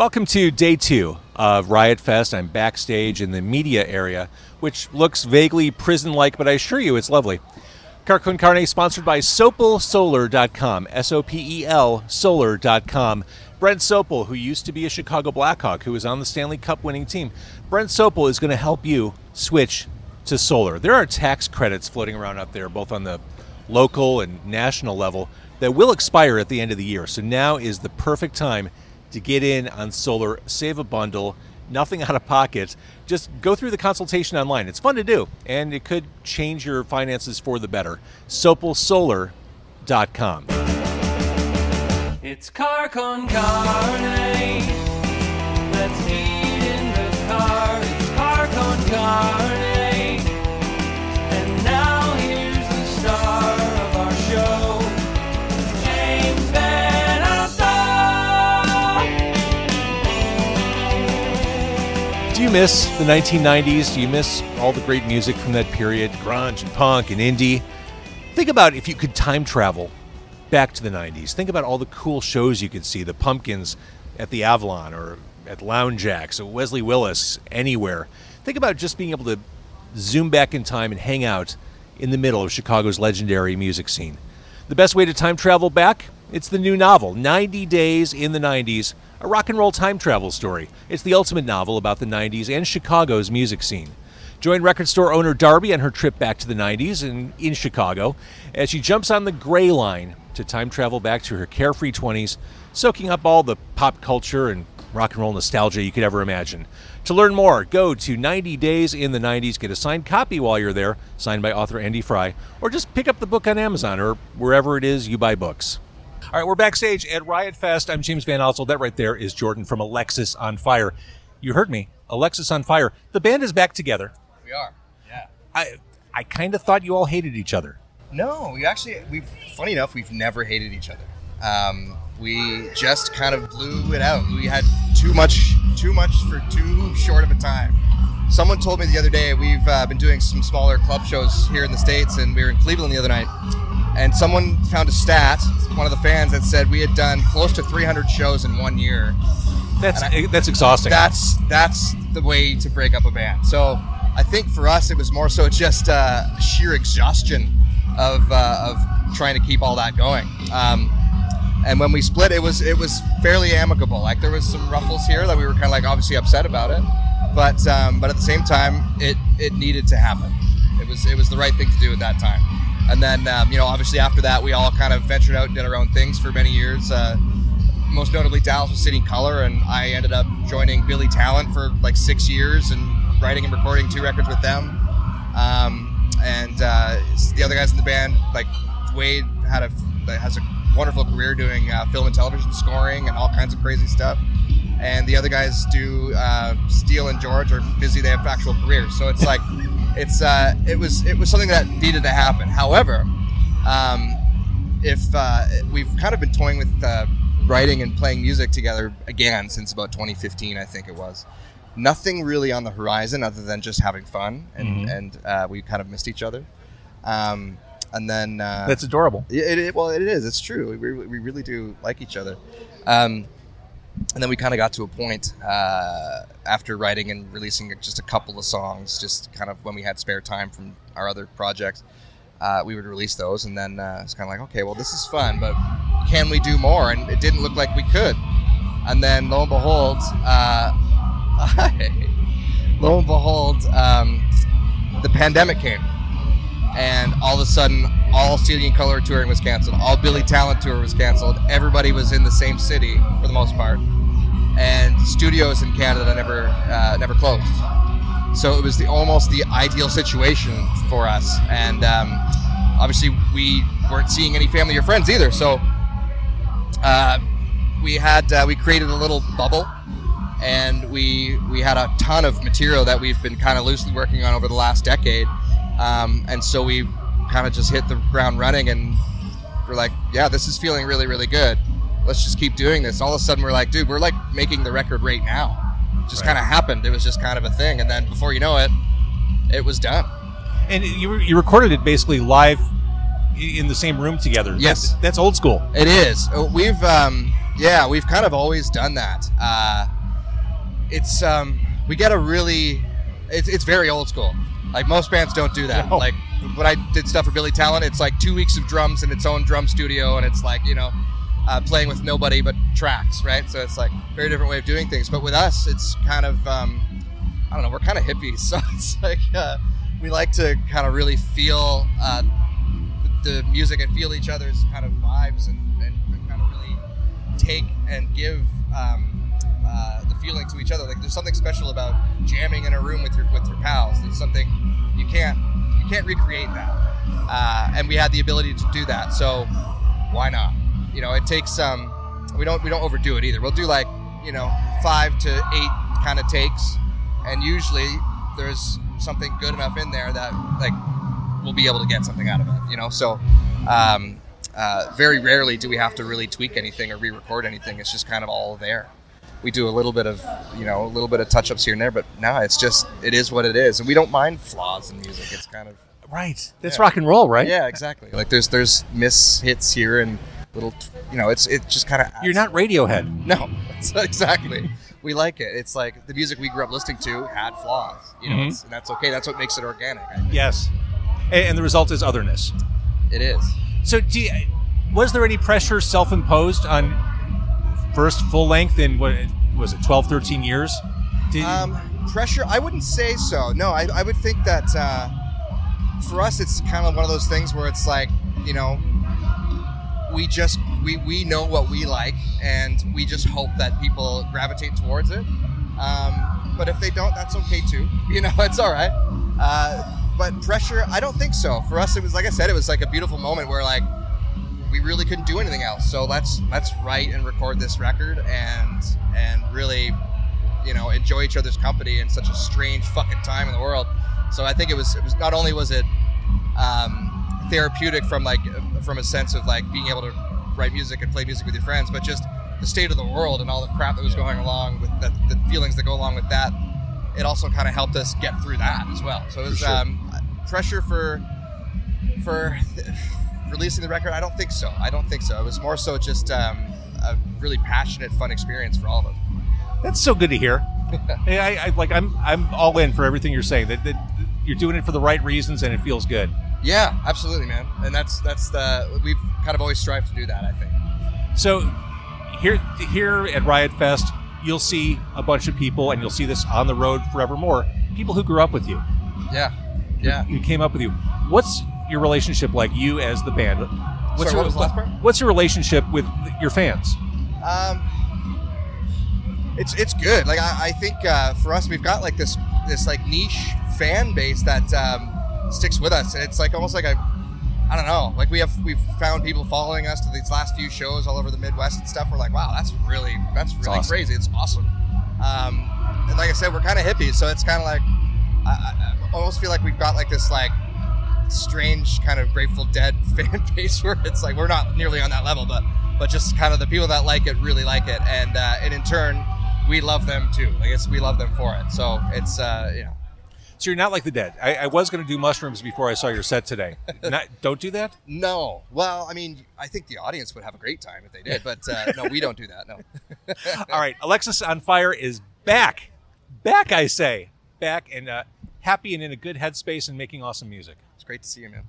Welcome to day two of Riot Fest. I'm backstage in the media area, which looks vaguely prison like, but I assure you it's lovely. Car Con Carne, sponsored by SopelSolar.com, S O P E L Solar.com. Brent Sopel, who used to be a Chicago Blackhawk, who was on the Stanley Cup winning team. Brent Sopel is going to help you switch to solar. There are tax credits floating around up there, both on the local and national level, that will expire at the end of the year. So now is the perfect time to get in on solar, save a bundle, nothing out of pocket. Just go through the consultation online. It's fun to do, and it could change your finances for the better. SopelSolar.com. It's car con carne. Let's eat in the car. It's car con carne. You miss the 1990s? Do you miss all the great music from that period, grunge and punk and indie? Think about if you could time travel back to the 90s. Think about all the cool shows you could see the Pumpkins at the Avalon or at Lounge Ax, or Wesley Willis, anywhere. Think about just being able to zoom back in time and hang out in the middle of Chicago's legendary music scene. The best way to time travel back? It's the new novel, 90 Days in the 90s, a rock and roll time travel story. It's the ultimate novel about the 90s and Chicago's music scene. Join record store owner Darby on her trip back to the 90s in, in Chicago as she jumps on the gray line to time travel back to her carefree 20s, soaking up all the pop culture and rock and roll nostalgia you could ever imagine. To learn more, go to 90 Days in the 90s, get a signed copy while you're there, signed by author Andy Fry, or just pick up the book on Amazon or wherever it is you buy books. All right, we're backstage at Riot Fest. I'm James VanOsdol. That right there is Jordan from Alexisonfire. You heard me, Alexisonfire. The band is back together. We are. Yeah. I I kind of thought you all hated each other. No, we actually we've funny enough we've never hated each other. Um, we just kind of blew it out. We had too much too much for too short of a time. Someone told me the other day we've uh, been doing some smaller club shows here in the states, and we were in Cleveland the other night. And someone found a stat, one of the fans that said we had done close to 300 shows in one year. That's I- that's exhausting. That's that's the way to break up a band. So I think for us it was more so just uh, sheer exhaustion of uh, of trying to keep all that going. Um, and when we split, it was it was fairly amicable. Like there was some ruffles here that we were kind of like obviously upset about it, but um, but at the same time, it it needed to happen. It was it was the right thing to do at that time. And then um, you know obviously after that, we all kind of ventured out and did our own things for many years. Uh, most notably Dallas was City Color, and I ended up joining Billy Talent for like six years and writing and recording two records with them. Um, and uh, the other guys in the band, like Wade, had a has a wonderful career doing uh, film and television scoring and all kinds of crazy stuff. And the other guys do uh, Steele and George are busy; they have actual careers. So it's like it's uh, it was it was something that needed to happen. However, um, if uh, we've kind of been toying with uh, writing and playing music together again since about 2015, I think it was. Nothing really on the horizon other than just having fun, and, Mhm. and uh, we kind of missed each other. Um, and then uh, that's adorable. it, it, well, it is. It's true. We, we really do like each other. Um, and then we kind of got to a point uh, after writing and releasing just a couple of songs, just kind of when we had spare time from our other projects, uh, we would release those. And then uh, it's kind of like, okay, well, this is fun, but can we do more? And it didn't look like we could. And then lo and behold, uh, lo and behold, um, the pandemic came and all of a sudden all and Color touring was canceled. All Billy Talent tour was canceled. Everybody was in the same city for the most part, and studios in Canada never uh, never closed. So it was the almost the ideal situation for us, and um, obviously we weren't seeing any family or friends either. So uh, we had uh, we created a little bubble and we we had a ton of material that we've been kind of loosely working on over the last decade um, and so we kind of just hit the ground running and we're like yeah this is feeling really really good let's just keep doing this all of a sudden we're like dude we're like making the record right now It just Right. kind of happened it was just kind of a thing and then before you know it it was done And you, you recorded it basically live in the same room together. Yes. that's, that's old school. It is. Uh, We've um, yeah, we've kind of always done that. Uh, it's um, we get a really, it's, it's very old school. Like most bands don't do that. No. Like when I did stuff for Billy Talent, it's like two weeks of drums in its own drum studio, and it's like you know, uh, playing with nobody but tracks, right? So it's like very different way of doing things. But with us, it's kind of um, I don't know, we're kind of hippies, so it's like uh, we like to kind of really feel uh, the music and feel each other's kind of vibes and, and, and kind of really take and give um, uh, the feeling to each other. Like there's something special about jamming in a room with your with your pals. There's something you can't you can't recreate that, uh, and we had the ability to do that. So why not? You know, it takes um, we don't we don't overdo it either. We'll do like you know five to eight kind of takes, and usually there's something good enough in there that like we'll be able to get something out of it. You know, so um, uh, very rarely do we have to really tweak anything or re-record anything. It's just kind of all there. We do a little bit of you know a little bit of touch-ups here and there, but no, it's just it is what it is, and we don't mind flaws in music. It's kind of Right. That's Yeah. rock and roll, right? yeah, exactly. Like there's there's miss hits here and little you know it's it just kind of You're not Radiohead. no exactly we like it it's like the music we grew up listening to had flaws you know Mhm. it's, and that's okay that's what makes it organic. Yes. And, and the result is otherness. it is So, do you, was there any pressure self-imposed on first full length in what was it, 12, 13 years? Did, Um, pressure? I wouldn't say so. No, I, I would think that uh, for us, it's kind of one of those things where it's like, you know, we just we we know what we like, and we just hope that people gravitate towards it. Um, but if they don't, that's okay too. You know, it's all right. Uh, but pressure, I don't think so. For us, it was like I said, it was like a beautiful moment where like we really couldn't do anything else. So let's let's write and record this record and and really, you know, enjoy each other's company in such a strange fucking time in the world. So I think it was it was not only was it um, therapeutic from like from a sense of like being able to write music and play music with your friends, but just the state of the world and all the crap that was going along with that, the feelings that go along with that. It also kind of helped us get through that as well. So it was sure. um, pressure for for th- releasing the record. I don't think so. I don't think so. It was more so just um, a really passionate, fun experience for all of us. that's so good to hear. Hey, I, I like. I'm. I'm all in for everything you're saying. That, that you're doing it for the right reasons, and it feels good. Yeah, absolutely, man. And that's that's the we've kind of always strived to do that. I think. So here, here at Riot Fest, you'll see a bunch of people, and you'll see this on the road forevermore. People who grew up with you, Yeah, yeah. who came up with you. What's your relationship like? You as the band. What's Sorry, your, what was the last part? What's your relationship with your fans? Um, it's it's good. Like I, I think uh, for us, we've got like this this like niche fan base that um, sticks with us, and it's like almost like a I don't know. Like we have we've found people following us to these last few shows all over the Midwest and stuff. We're like, wow, that's really that's really awesome. crazy. It's awesome. Um, and like I said, we're kind of hippies, so it's kind of like I, I I almost feel like we've got like this like strange kind of Grateful Dead fan base where it's like we're not nearly on that level, but but just kind of the people that like it really like it, and uh, and in turn we love them too. I guess we love them for it. So it's uh, you know So you're not like the dead. I, I was going to do mushrooms before I saw your set today. not, don't do that. no. Well, I mean, I think the audience would have a great time if they did, but uh, no, we don't do that. No. All right, Alexisonfire is back, back. I say, back and uh, happy and in a good headspace and making awesome music. Great to see you, man.